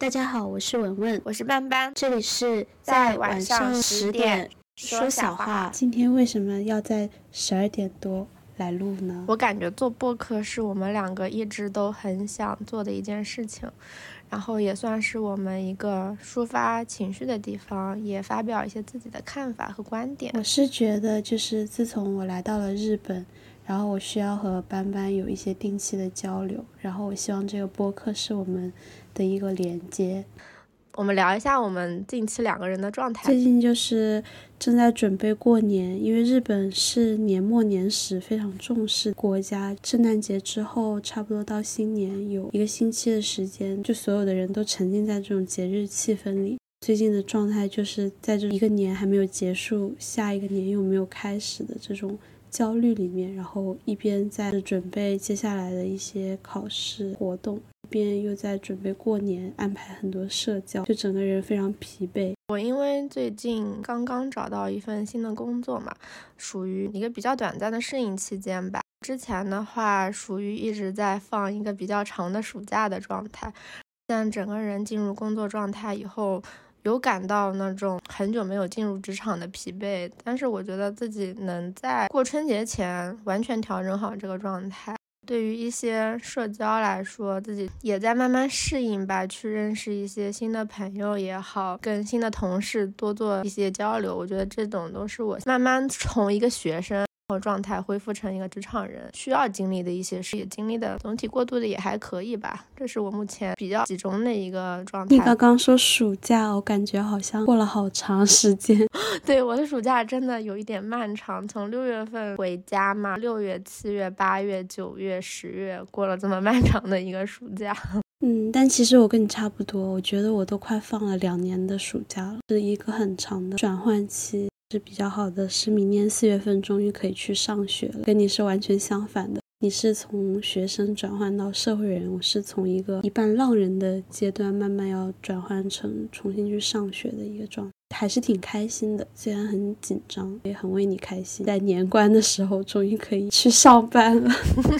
大家好，我是文文，我是班班，这里是在晚上十点说小话。今天为什么要在十二点多来录呢？我感觉做播客是我们两个一直都很想做的一件事情，然后也算是我们一个抒发情绪的地方，也发表一些自己的看法和观点。我是觉得，就是自从我来到了日本。然后我需要和班班有一些定期的交流，然后我希望这个播客是我们的一个连接。我们聊一下我们近期两个人的状态。最近就是正在准备过年，因为日本是年末年始非常重视国家。圣诞节之后，差不多到新年有一个星期的时间，就所有的人都沉浸在这种节日气氛里。最近的状态就是在这一个年还没有结束，下一个年又没有开始的这种。焦虑里面，然后一边在准备接下来的一些考试活动，一边又在准备过年，安排很多社交，就整个人非常疲惫。我因为最近刚刚找到一份新的工作嘛，属于一个比较短暂的适应期间吧。之前的话，属于一直在放一个比较长的暑假的状态，但整个人进入工作状态以后。有感到那种很久没有进入职场的疲惫，但是我觉得自己能在过春节前完全调整好这个状态。对于一些社交来说，自己也在慢慢适应吧，去认识一些新的朋友也好，跟新的同事多做一些交流。我觉得这种都是我慢慢从一个学生。状态恢复成一个职场人需要经历的一些事，也经历的总体过渡的也还可以吧。这是我目前比较集中的一个状态。你刚刚说暑假，我感觉好像过了好长时间。对，我的暑假真的有一点漫长，从六月份回家嘛，六月、七月、八月、九月、十月，过了这么漫长的一个暑假。嗯，但其实我跟你差不多，我觉得我都快放了两年的暑假了，是一个很长的转换期。是比较好的，是明年四月份终于可以去上学了，跟你是完全相反的。你是从学生转换到社会人，我是从一个一半浪人的阶段慢慢要转换成重新去上学的一个状态。还是挺开心的，虽然很紧张，也很为你开心。在年关的时候，终于可以去上班了，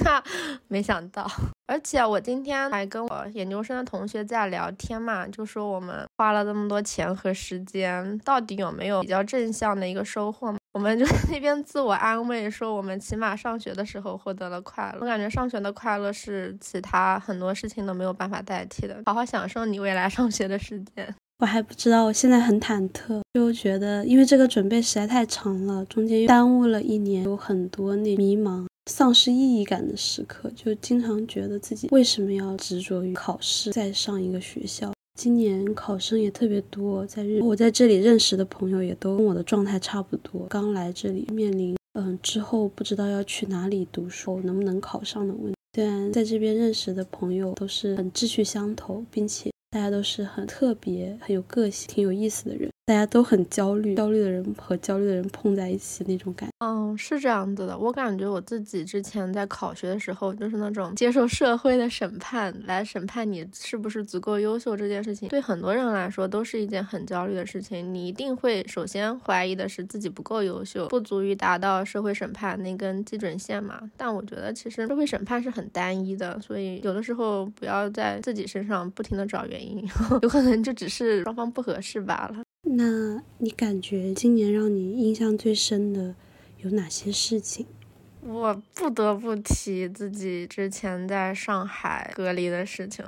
没想到。而且我今天还跟我研究生的同学在聊天嘛，就说我们花了这么多钱和时间，到底有没有比较正向的一个收获？我们就那边自我安慰说，我们起码上学的时候获得了快乐。我感觉上学的快乐是其他很多事情都没有办法代替的。好好享受你未来上学的时间。我还不知道，我现在很忐忑，就觉得因为这个准备实在太长了，中间又耽误了一年，有很多那迷茫、丧失意义感的时刻，就经常觉得自己为什么要执着于考试，再上一个学校。今年考生也特别多，在日我在这里认识的朋友也都跟我的状态差不多，刚来这里面临嗯之后不知道要去哪里读书，能不能考上的问题。虽然在这边认识的朋友都是很志趣相投，并且。大家都是很特别、很有个性、挺有意思的人。大家都很焦虑，焦虑的人和焦虑的人碰在一起那种感。嗯，是这样子的。我感觉我自己之前在考学的时候，就是那种接受社会的审判，来审判你是不是足够优秀这件事情，对很多人来说都是一件很焦虑的事情。你一定会首先怀疑的是自己不够优秀，不足以达到社会审判那根基准线嘛。但我觉得其实社会审判是很单一的，所以有的时候不要在自己身上不停的找原因，有可能就只是双方不合适罢了。那你感觉今年让你印象最深的有哪些事情？我不得不提自己之前在上海隔离的事情。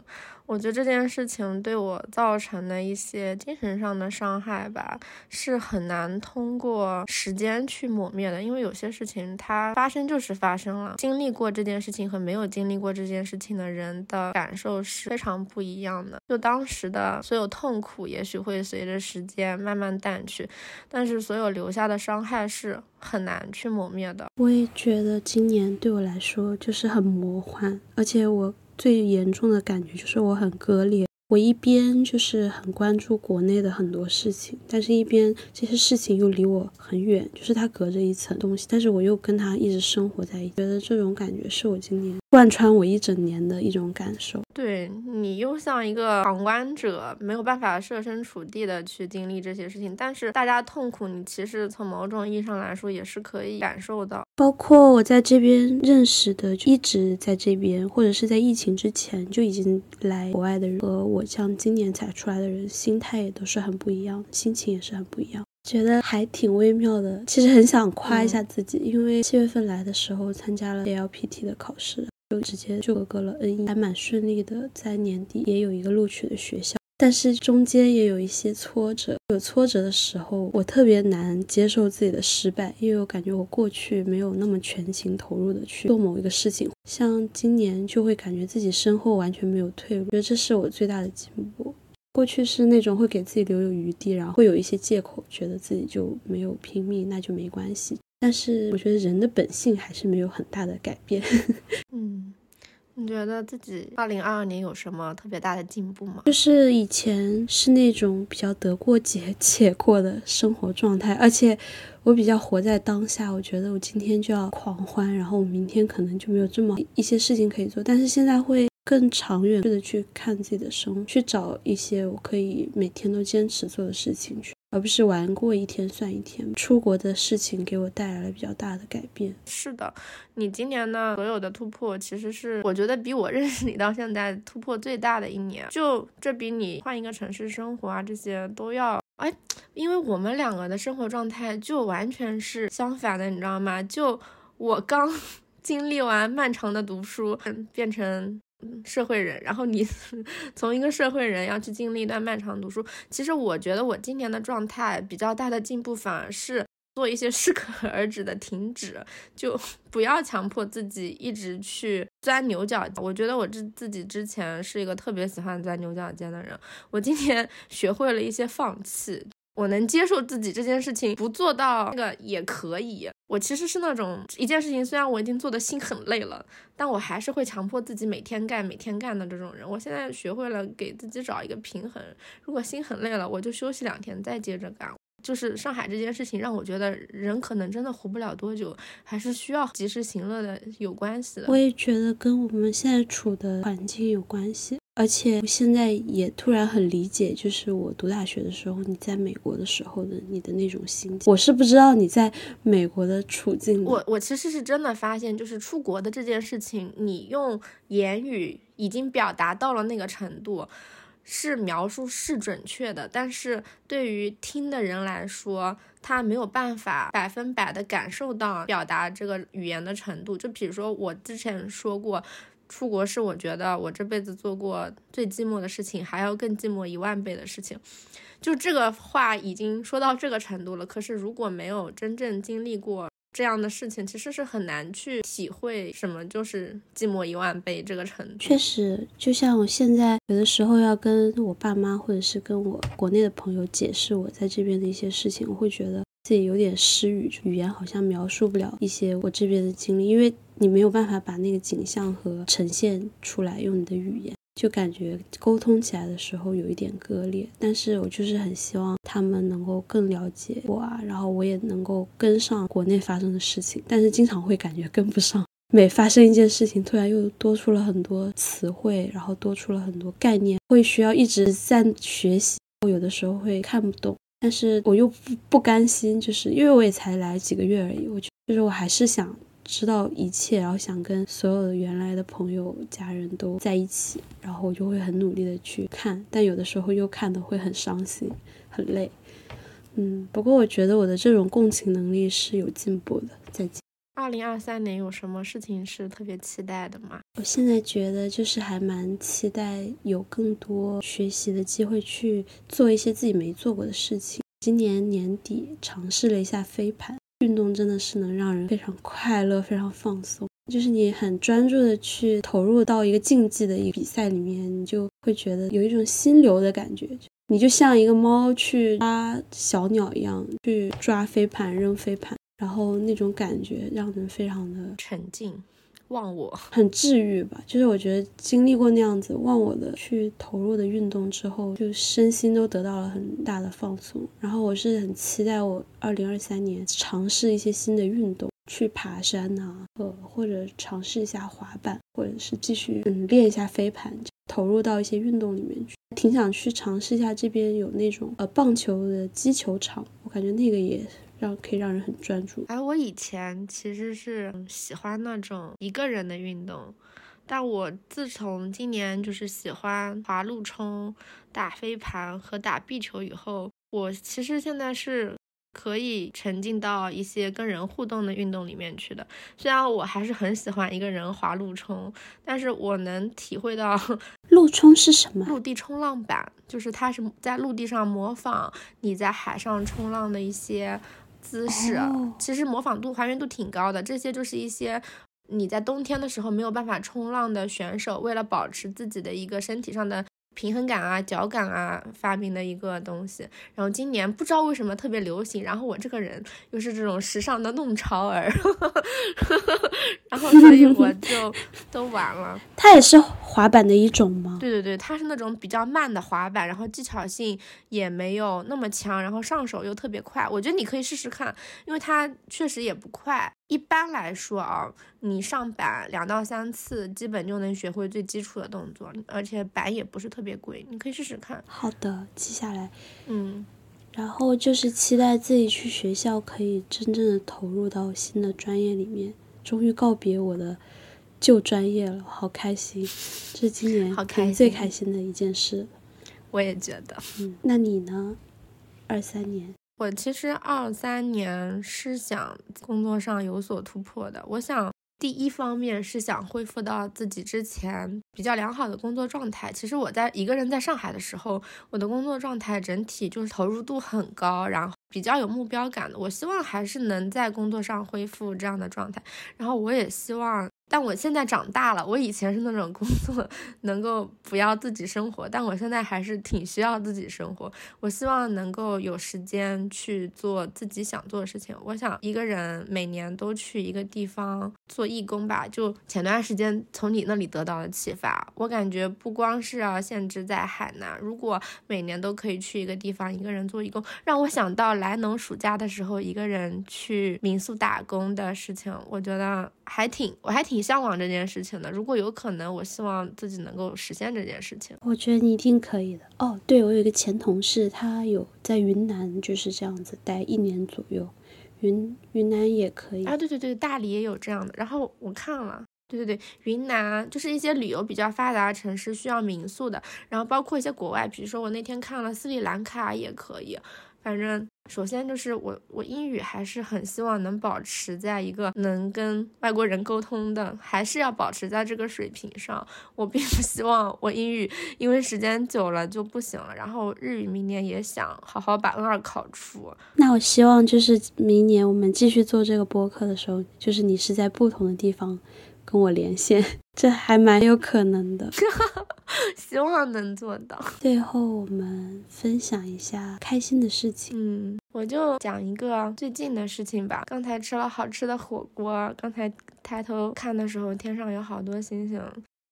我觉得这件事情对我造成的一些精神上的伤害吧，是很难通过时间去抹灭的。因为有些事情它发生就是发生了，经历过这件事情和没有经历过这件事情的人的感受是非常不一样的。就当时的所有痛苦，也许会随着时间慢慢淡去，但是所有留下的伤害是很难去抹灭的。我也觉得今年对我来说就是很魔幻，而且我。最严重的感觉就是我很割裂，我一边就是很关注国内的很多事情，但是一边这些事情又离我很远，就是它隔着一层东西，但是我又跟他一直生活在一起，觉得这种感觉是我今年贯穿我一整年的一种感受。对你又像一个旁观者，没有办法设身处地的去经历这些事情，但是大家痛苦，你其实从某种意义上来说也是可以感受到。包括我在这边认识的，一直在这边，或者是在疫情之前就已经来国外的人，和我像今年才出来的人，心态也都是很不一样，心情也是很不一样。觉得还挺微妙的，其实很想夸一下自己，因为七月份来的时候参加了 ALPT 的考试，就直接就合格了 N 一，还蛮顺利的，在年底也有一个录取的学校，但是中间也有一些挫折，有挫折的时候，我特别难接受自己的失败，因为我感觉我过去没有那么全情投入的去做某一个事情，像今年就会感觉自己身后完全没有退路，觉得这是我最大的进步。过去是那种会给自己留有余地，然后会有一些借口，觉得自己就没有拼命，那就没关系。但是我觉得人的本性还是没有很大的改变。嗯，你觉得自己二零二二年有什么特别大的进步吗？就是以前是那种比较得过且 且过的生活状态，而且我比较活在当下。我觉得我今天就要狂欢，然后我明天可能就没有这么一些事情可以做。但是现在会。更长远的去看自己的生活，去找一些我可以每天都坚持做的事情去，而不是玩过一天算一天。出国的事情给我带来了比较大的改变。是的，你今年呢所有的突破，其实是我觉得比我认识你到现在突破最大的一年。就这比你换一个城市生活啊这些都要哎，因为我们两个的生活状态就完全是相反的，你知道吗？就我刚 经历完漫长的读书，变成。社会人，然后你 从一个社会人要去经历一段漫长读书，其实我觉得我今年的状态比较大的进步，反而是做一些 适可而止的停止，就 不要强迫自己一直去钻牛角尖。我觉得我自自己之前是一个特别喜欢钻牛角尖的人，我今年学会了一些放弃。我能接受自己这件事情不做到那个也可以。我其实是那种一件事情，虽然我已经做的心很累了，但我还是会强迫自己每天干、每天干的这种人。我现在学会了给自己找一个平衡，如果心很累了，我就休息两天再接着干。就是上海这件事情让我觉得人可能真的活不了多久，还是需要及时行乐的有关系的。我也觉得跟我们现在处的环境有关系。而且我现在也突然很理解，就是我读大学的时候，你在美国的时候的你的那种心情。我是不知道你在美国的处境。我我其实是真的发现，就是出国的这件事情，你用言语已经表达到了那个程度，是描述是准确的，但是对于听的人来说，他没有办法百分百的感受到表达这个语言的程度。就比如说我之前说过。出国是我觉得我这辈子做过最寂寞的事情，还要更寂寞一万倍的事情。就这个话已经说到这个程度了。可是如果没有真正经历过这样的事情，其实是很难去体会什么就是寂寞一万倍这个程度。确实，就像我现在有的时候要跟我爸妈或者是跟我国内的朋友解释我在这边的一些事情，我会觉得自己有点失语，语言好像描述不了一些我这边的经历，因为。你没有办法把那个景象和呈现出来，用你的语言，就感觉沟通起来的时候有一点割裂。但是我就是很希望他们能够更了解我啊，然后我也能够跟上国内发生的事情。但是经常会感觉跟不上，每发生一件事情，突然又多出了很多词汇，然后多出了很多概念，会需要一直在学习。我有的时候会看不懂，但是我又不不甘心，就是因为我也才来几个月而已，我就就是我还是想。知道一切，然后想跟所有的原来的朋友、家人都在一起，然后我就会很努力的去看，但有的时候又看的会很伤心、很累。嗯，不过我觉得我的这种共情能力是有进步的。再见。二零二三年有什么事情是特别期待的吗？我现在觉得就是还蛮期待有更多学习的机会，去做一些自己没做过的事情。今年年底尝试了一下飞盘。运动真的是能让人非常快乐、非常放松，就是你很专注的去投入到一个竞技的一个比赛里面，你就会觉得有一种心流的感觉，你就像一个猫去抓小鸟一样，去抓飞盘、扔飞盘，然后那种感觉让人非常的沉静。忘我 很治愈吧，就是我觉得经历过那样子忘我的去投入的运动之后，就身心都得到了很大的放松。然后我是很期待我二零二三年尝试一些新的运动，去爬山呐，呃，或者尝试一下滑板，或者是继续嗯练一下飞盘，投入到一些运动里面去。挺想去尝试一下这边有那种呃棒球的击球场，我感觉那个也让可以让人很专注。哎，我以前其实是喜欢那种一个人的运动，但我自从今年就是喜欢滑路冲、打飞盘和打壁球以后，我其实现在是。可以沉浸到一些跟人互动的运动里面去的。虽然我还是很喜欢一个人滑陆冲，但是我能体会到 陆冲是什么？陆地冲浪板，就是它是在陆地上模仿你在海上冲浪的一些姿势。其实模仿度还原度挺高的。这些就是一些你在冬天的时候没有办法冲浪的选手，为了保持自己的一个身体上的。平衡感啊，脚感啊，发明的一个东西。然后今年不知道为什么特别流行，然后我这个人又是这种时尚的弄潮儿，然后所以我就都玩了。它也是滑板的一种吗？对对对，它是那种比较慢的滑板，然后技巧性也没有那么强，然后上手又特别快。我觉得你可以试试看，因为它确实也不快。一般来说啊，你上板两到三次，基本就能学会最基础的动作，而且板也不是特别贵，你可以试试看。好的，记下来。嗯，然后就是期待自己去学校，可以真正的投入到新的专业里面，终于告别我的旧专业了，好开心！这是今年好开最开心的一件事。我也觉得。嗯，那你呢？二三年。我其实二三年是想工作上有所突破的。我想第一方面是想恢复到自己之前比较良好的工作状态。其实我在一个人在上海的时候，我的工作状态整体就是投入度很高，然后比较有目标感的。我希望还是能在工作上恢复这样的状态。然后我也希望。但我现在长大了，我以前是那种工作 能够不要自己生活，但我现在还是挺需要自己生活。我希望能够有时间去做自己想做的事情。我想一个人每年都去一个地方做义工吧。就前段时间从你那里得到的启发，我感觉不光是要限制在海南，如果每年都可以去一个地方一个人做义工，让我想到来农暑假的时候一个人去民宿打工的事情，我觉得还挺，我还挺。向往这件事情的，如果有可能，我希望自己能够实现这件事情。我觉得你一定可以的。哦，对，我有一个前同事，他有在云南就是这样子待一年左右，云云南也可以啊。对对对，大理也有这样的。然后我看了，对对对，云南就是一些旅游比较发达的城市需要民宿的，然后包括一些国外，比如说我那天看了斯里兰卡也可以。反正首先就是我，我英语还是很希望能保持在一个能跟外国人沟通的，还是要保持在这个水平上。我并不希望我英语因为时间久了就不行了。然后日语明年也想好好把 N 二考出。那我希望就是明年我们继续做这个播客的时候，就是你是在不同的地方。跟我连线，这还蛮有可能的，希望能做到。最后我们分享一下开心的事情。嗯，我就讲一个最近的事情吧。刚才吃了好吃的火锅，刚才抬头看的时候，天上有好多星星。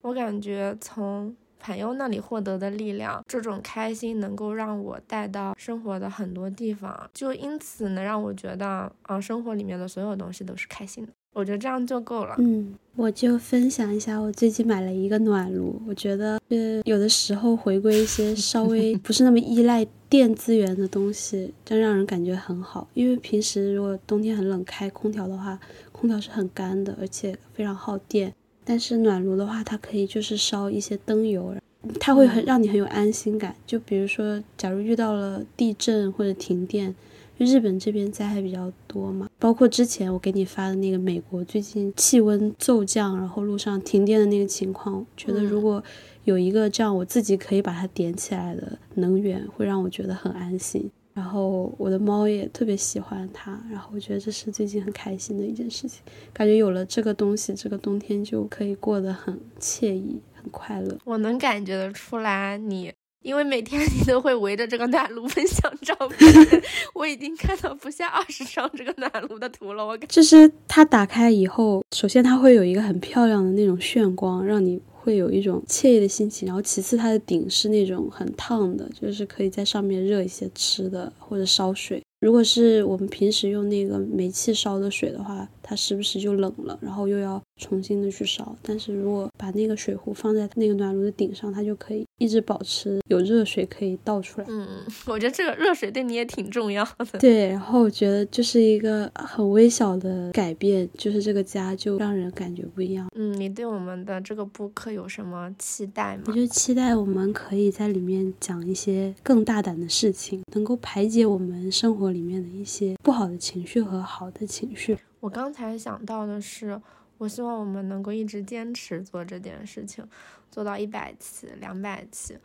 我感觉从朋友那里获得的力量，这种开心能够让我带到生活的很多地方，就因此能让我觉得，啊，生活里面的所有东西都是开心的。我觉得这样就够了。嗯，我就分享一下，我最近买了一个暖炉。我觉得，呃，有的时候回归一些稍微 不是那么依赖电资源的东西，真让人感觉很好。因为平时如果冬天很冷，开空调的话，空调是很干的，而且非常耗电。但是暖炉的话，它可以就是烧一些灯油，它会很让你很有安心感。就比如说，假如遇到了地震或者停电。日本这边灾害比较多嘛，包括之前我给你发的那个美国最近气温骤降，然后路上停电的那个情况，觉得如果有一个这样我自己可以把它点起来的能源，会让我觉得很安心。然后我的猫也特别喜欢它，然后我觉得这是最近很开心的一件事情，感觉有了这个东西，这个冬天就可以过得很惬意、很快乐。我能感觉得出来你。因为每天你都会围着这个暖炉分享照片，我已经看到不下二十张这个暖炉的图了。我就是它打开以后，首先它会有一个很漂亮的那种炫光，让你会有一种惬意的心情。然后其次它的顶是那种很烫的，就是可以在上面热一些吃的或者烧水。如果是我们平时用那个煤气烧的水的话，它时不时就冷了，然后又要重新的去烧。但是如果把那个水壶放在那个暖炉的顶上，它就可以一直保持有热水可以倒出来。嗯，我觉得这个热水对你也挺重要的。对，然后我觉得就是一个很微小的改变，就是这个家就让人感觉不一样。嗯，你对我们的这个播客有什么期待吗？我就期待我们可以在里面讲一些更大胆的事情，能够排解我们生活里面的一些不好的情绪和好的情绪。我刚才想到的是，我希望我们能够一直坚持做这件事情，做到一百期、两百期，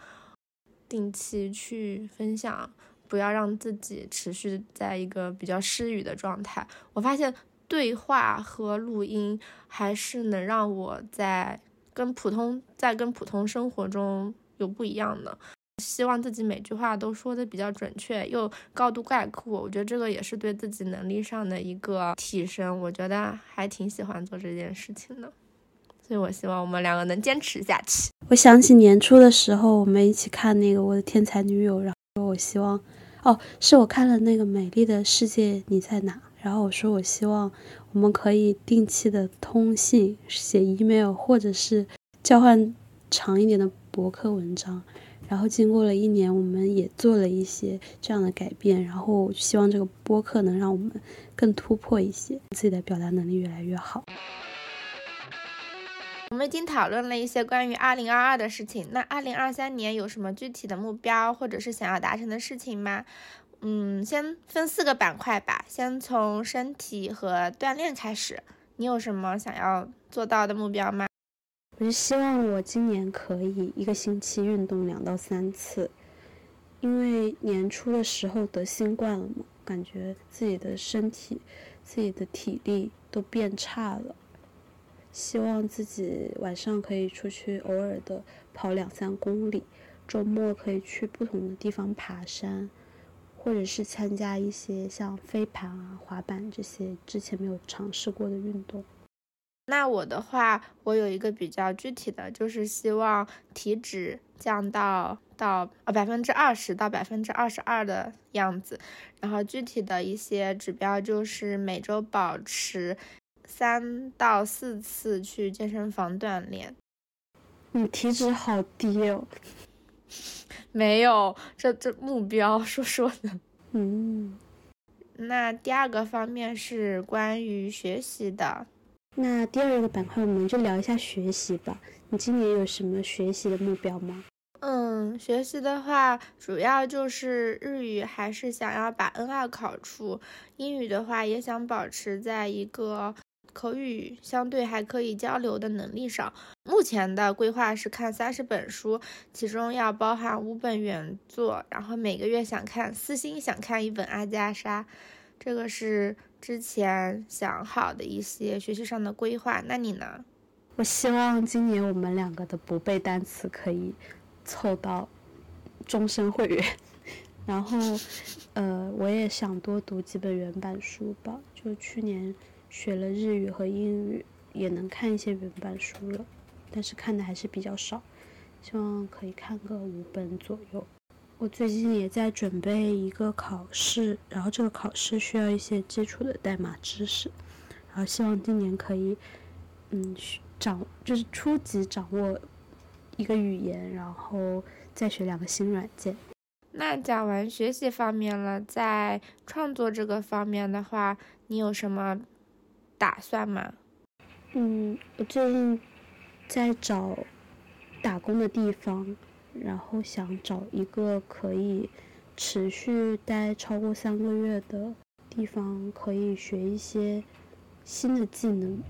定期去分享，不要让自己持续在一个比较失语的状态。我发现对话和录音还是能让我在跟普通在跟普通生活中有不一样的。希望自己每句话都说的比较准确，又高度概括。我觉得这个也是对自己能力上的一个提升。我觉得还挺喜欢做这件事情的，所以我希望我们两个能坚持下去。我想起年初的时候，我们一起看那个《我的天才女友》，然后我希望，哦，是我看了那个《美丽的世界你在哪》，然后我说我希望我们可以定期的通信、写 email，或者是交换长一点的博客文章。然后经过了一年，我们也做了一些这样的改变。然后希望这个播客能让我们更突破一些，自己的表达能力越来越好。我们已经讨论了一些关于二零二二的事情，那二零二三年有什么具体的目标或者是想要达成的事情吗？嗯，先分四个板块吧，先从身体和锻炼开始。你有什么想要做到的目标吗？我就希望我今年可以一个星期运动两到三次，因为年初的时候得新冠了嘛，感觉自己的身体、自己的体力都变差了。希望自己晚上可以出去偶尔的跑两三公里，周末可以去不同的地方爬山，或者是参加一些像飞盘啊、滑板这些之前没有尝试过的运动。那我的话，我有一个比较具体的，就是希望体脂降到到呃百分之二十到百分之二十二的样子。然后具体的一些指标就是每周保持三到四次去健身房锻炼。你体脂好低哦。没有，这这目标说说的。嗯。那第二个方面是关于学习的。那第二个板块，我们就聊一下学习吧。你今年有什么学习的目标吗？嗯，学习的话，主要就是日语还是想要把 N 二考出，英语的话也想保持在一个口语相对还可以交流的能力上。目前的规划是看三十本书，其中要包含五本原作，然后每个月想看私心想看一本阿加莎，这个是。之前想好的一些学习上的规划，那你呢？我希望今年我们两个的不背单词可以凑到终身会员，然后，呃，我也想多读几本原版书吧。就去年学了日语和英语，也能看一些原版书了，但是看的还是比较少，希望可以看个五本左右。我最近也在准备一个考试，然后这个考试需要一些基础的代码知识，然后希望今年可以，嗯，掌就是初级掌握一个语言，然后再学两个新软件。那讲完学习方面了，在创作这个方面的话，你有什么打算吗？嗯，我最近在找打工的地方。然后想找一个可以持续待超过三个月的地方，可以学一些新的技能。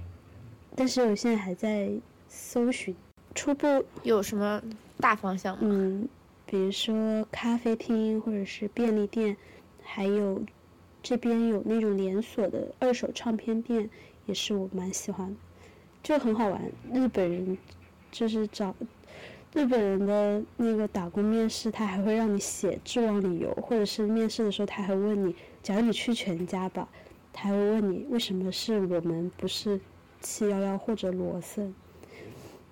但是我现在还在搜寻，初步有什么大方向吗？嗯，比如说咖啡厅或者是便利店，还有这边有那种连锁的二手唱片店，也是我蛮喜欢的，就很好玩。日本人就是找。日本人的那个打工面试，他还会让你写致望理由，或者是面试的时候，他还问你，假如你去全家吧，他还会问你为什么是我们不是七幺幺或者罗森，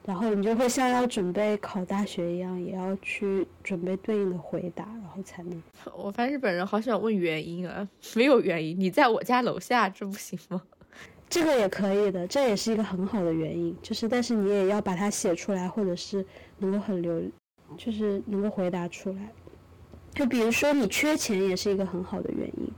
然后你就会像要准备考大学一样，也要去准备对应的回答，然后才能。我发现日本人好想问原因啊，没有原因，你在我家楼下，这不行吗？这个也可以的，这也是一个很好的原因。就是，但是你也要把它写出来，或者是能够很流，就是能够回答出来。就比如说，你缺钱也是一个很好的原因。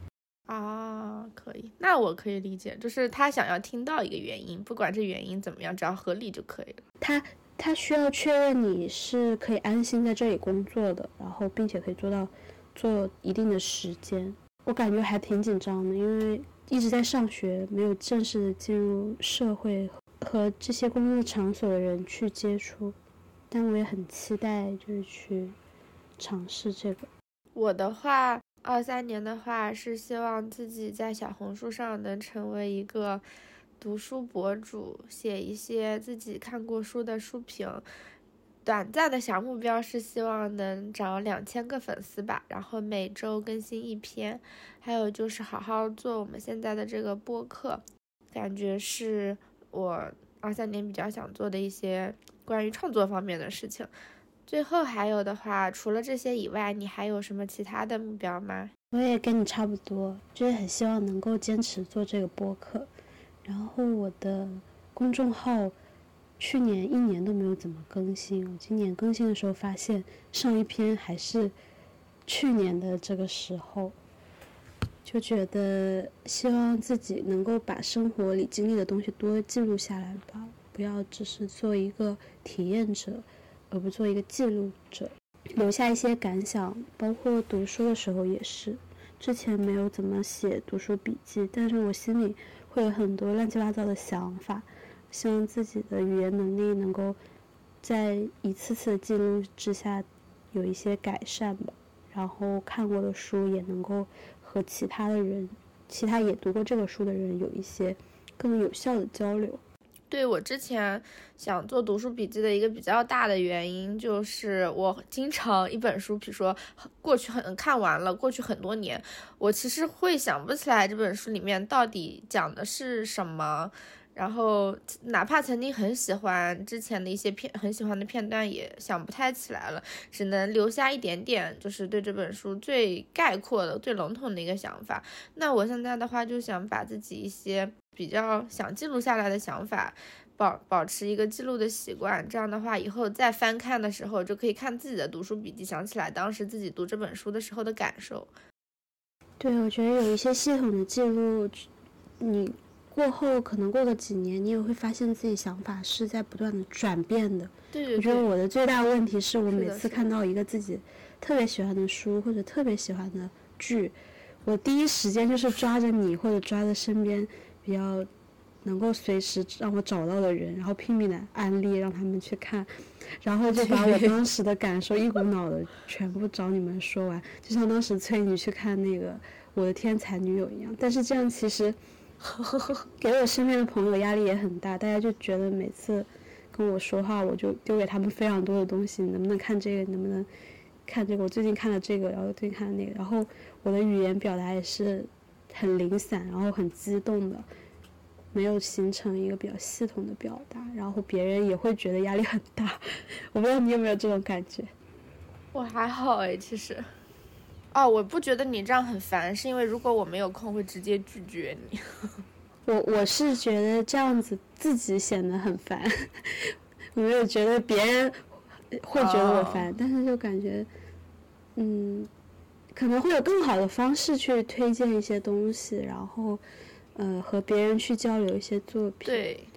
啊，可以，那我可以理解，就是他想要听到一个原因，不管这原因怎么样，只要合理就可以了。他他需要确认你是可以安心在这里工作的，然后并且可以做到做一定的时间。我感觉还挺紧张的，因为。一直在上学，没有正式的进入社会和这些工作场所的人去接触，但我也很期待，就是去尝试这个。我的话，二三年的话是希望自己在小红书上能成为一个读书博主，写一些自己看过书的书评。短暂的小目标是希望能涨两千个粉丝吧，然后每周更新一篇，还有就是好好做我们现在的这个播客，感觉是我二三年比较想做的一些关于创作方面的事情。最后还有的话，除了这些以外，你还有什么其他的目标吗？我也跟你差不多，就是很希望能够坚持做这个播客，然后我的公众号。去年一年都没有怎么更新，我今年更新的时候发现上一篇还是去年的这个时候，就觉得希望自己能够把生活里经历的东西多记录下来吧，不要只是做一个体验者，而不做一个记录者，留下一些感想，包括读书的时候也是，之前没有怎么写读书笔记，但是我心里会有很多乱七八糟的想法。希望自己的语言能力能够在一次次的记录之下有一些改善吧，然后看过的书也能够和其他的人、其他也读过这个书的人有一些更有效的交流。对我之前想做读书笔记的一个比较大的原因，就是我经常一本书，比如说过去很看完了，过去很多年，我其实会想不起来这本书里面到底讲的是什么。然后，哪怕曾经很喜欢之前的一些片，很喜欢的片段，也想不太起来了，只能留下一点点，就是对这本书最概括的、最笼统的一个想法。那我现在的话，就想把自己一些比较想记录下来的想法，保保持一个记录的习惯。这样的话，以后再翻看的时候，就可以看自己的读书笔记，想起来当时自己读这本书的时候的感受。对，我觉得有一些系统的记录，你。过后可能过个几年，你也会发现自己想法是在不断的转变的。对对。我觉得我的最大问题是我每次看到一个自己特别喜欢的书或者特别喜欢的剧，我第一时间就是抓着你或者抓着身边比较能够随时让我找到的人，然后拼命的安利让他们去看，然后就把我 当时的感受一股脑的全部找你们说完，就像当时催你去看那个《我的天才女友》一样。但是这样其实。给我身边的朋友压力也很大，大家就觉得每次跟我说话，我就丢给他们非常多的东西，你能不能看这个？你能不能看这个？我最近看了这个，然后最近看了那个，然后我的语言表达也是很零散，然后很激动的，没有形成一个比较系统的表达，然后别人也会觉得压力很大。我不知道你有没有这种感觉？我还好诶，其实。哦，我不觉得你这样很烦，是因为如果我没有空，会直接拒绝你。我我是觉得这样子自己显得很烦，我没有觉得别人会觉得我烦，但是就感觉，嗯，可能会有更好的方式去推荐一些东西，然后，呃，和别人去交流一些作品。对。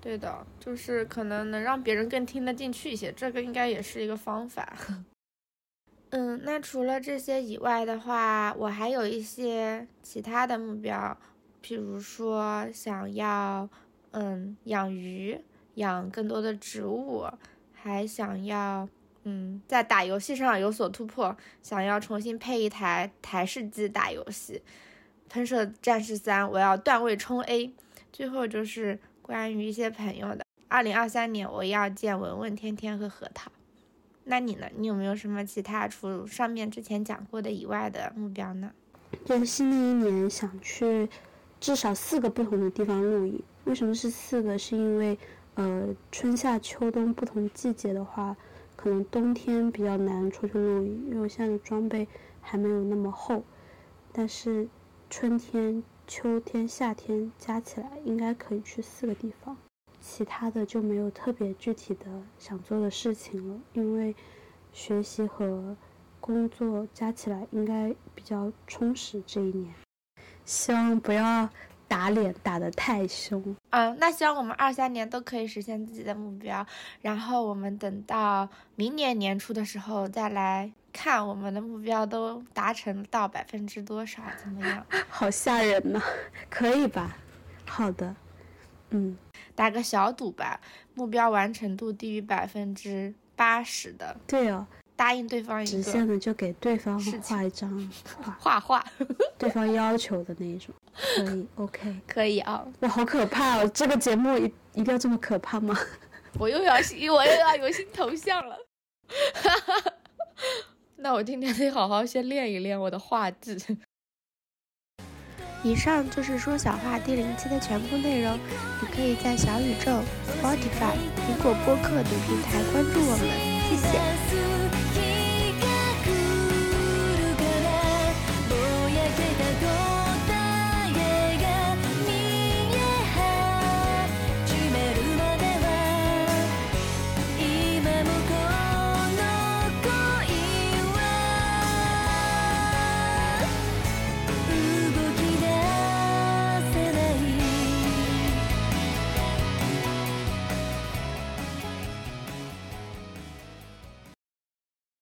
对的，就是可能能让别人更听得进去一些，这个应该也是一个方法。嗯，那除了这些以外的话，我还有一些其他的目标，譬如说想要嗯养鱼，养更多的植物，还想要嗯在打游戏上有所突破，想要重新配一台台式机打游戏，《喷射战士三》，我要段位冲 A，最后就是。关于一些朋友的，二零二三年我要见文文、天天和核桃。那你呢？你有没有什么其他除上面之前讲过的以外的目标呢？就是新的一年想去至少四个不同的地方露营。为什么是四个？是因为呃春夏秋冬不同季节的话，可能冬天比较难出去露营，因为我现在的装备还没有那么厚。但是春天、秋天、夏天加起来应该可以去四个地方，其他的就没有特别具体的想做的事情了，因为学习和工作加起来应该比较充实这一年。希望不要打脸打得太凶。嗯，那希望我们二三年都可以实现自己的目标，然后我们等到明年年初的时候再来看我们的目标都达成到百分之多少，怎么样？好吓人呐！可以吧？好的，嗯，打个小赌吧，目标完成度低于百分之八十的，对哦，答应对方一个实现的就给对方画一张画，画画，对方要求的那一种，可以，OK。可以啊、我，好可怕哦！这个节目一一定要这么可怕吗？我又要新，我又要有新头像了。那我今天得好好先练一练我的画质。以上就是说小话第零期的全部内容，你可以在小宇宙、Spotify、苹果播客等平台关注我们，谢谢。